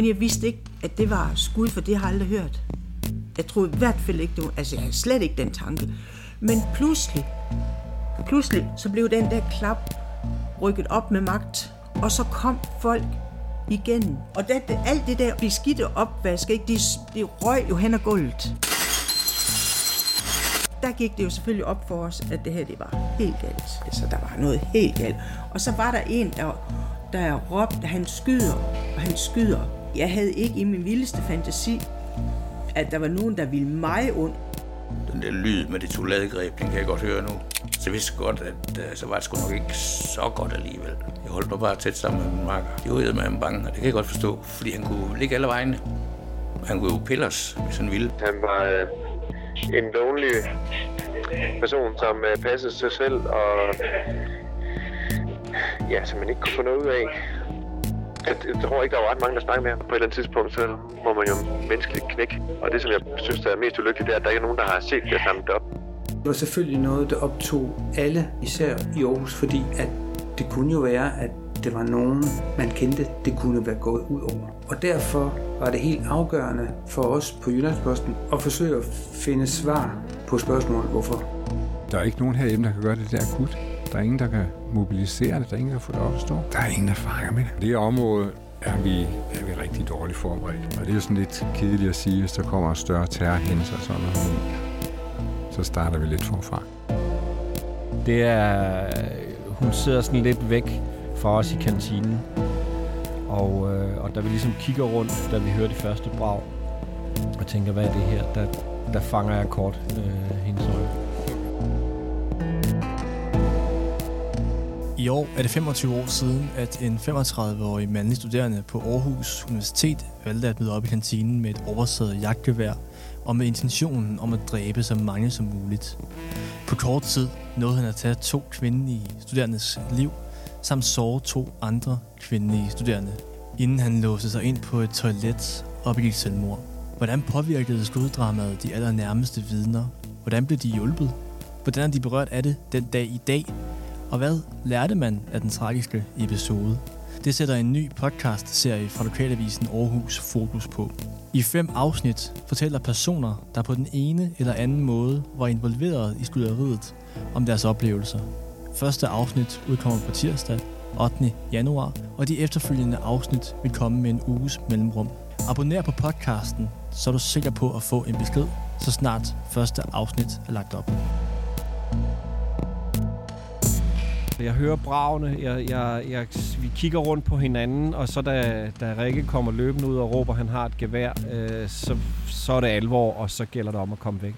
Men jeg vidste ikke, at det var skud, for det har jeg aldrig hørt. Jeg troede i hvert fald ikke, det var, altså jeg havde slet ikke den tanke. Men pludselig, pludselig, så blev den der klap rykket op med magt, og så kom folk igen. Og det, det, alt det der beskidte opvask, ikke, det, det røg jo hen ad gulvet. Der gik det jo selvfølgelig op for os, at det her det var helt galt. Altså, der var noget helt galt. Og så var der en, der, der råbte, han skyder, og han skyder. Jeg havde ikke i min vildeste fantasi, at der var nogen, der ville mig ondt. Den der lyd med det to ladegreb, den kan jeg godt høre nu. Så jeg vidste godt, at uh, så var det sgu nok ikke så godt alligevel. Jeg holdt mig bare tæt sammen med min makker. Det var med ham bange, og det kan jeg godt forstå, fordi han kunne ligge alle vegne. Han kunne jo pille os, hvis han ville. Han var uh, en lonely person, som uh, passede sig selv, og ja, som man ikke kunne få noget ud af. Jeg, jeg tror ikke, der var ret mange, der snakkede med ham. På et eller andet tidspunkt, så må man jo menneskeligt knække. Og det, som jeg synes, der er mest ulykkeligt, det er, at der ikke er nogen, der har set det samlet op. Det var selvfølgelig noget, der optog alle, især i Aarhus, fordi at det kunne jo være, at det var nogen, man kendte, det kunne være gået ud over. Og derfor var det helt afgørende for os på Jyllandsposten at forsøge at finde svar på spørgsmålet, hvorfor. Der er ikke nogen herhjemme, der kan gøre det der akut. Der er ingen, der kan mobilisere det. Der er ingen, der kan få det op at stå. Der er ingen erfaringer med det. Det område er vi, er vi rigtig dårligt forberedt. Og det er sådan lidt kedeligt at sige, hvis der kommer en større terrorhændelse og sådan noget. Så starter vi lidt forfra. Det er... Hun sidder sådan lidt væk fra os i kantinen. Og, øh, og da vi ligesom kigger rundt, da vi hører de første brag, og tænker, hvad er det her, der, der fanger jeg kort øh, hendes øje. I år er det 25 år siden, at en 35-årig mandlig studerende på Aarhus Universitet valgte at møde op i kantinen med et oversaget jagtgevær og med intentionen om at dræbe så mange som muligt. På kort tid nåede han at tage to kvindelige studerendes liv, samt såre to andre kvindelige studerende, inden han låste sig ind på et toilet og begik selvmord. Hvordan påvirkede skuddramaet de allernærmeste vidner? Hvordan blev de hjulpet? Hvordan er de berørt af det den dag i dag? Og hvad lærte man af den tragiske episode? Det sætter en ny podcast-serie fra Lokalavisen Aarhus fokus på. I fem afsnit fortæller personer, der på den ene eller anden måde var involveret i skyderiet, om deres oplevelser. Første afsnit udkommer på tirsdag, 8. januar, og de efterfølgende afsnit vil komme med en uges mellemrum. Abonner på podcasten, så er du sikker på at få en besked, så snart første afsnit er lagt op. Altså, jeg hører bravene, jeg, jeg, jeg, vi kigger rundt på hinanden, og så da, da Rikke kommer løbende ud og råber, at han har et gevær, øh, så, så er det alvor, og så gælder det om at komme væk.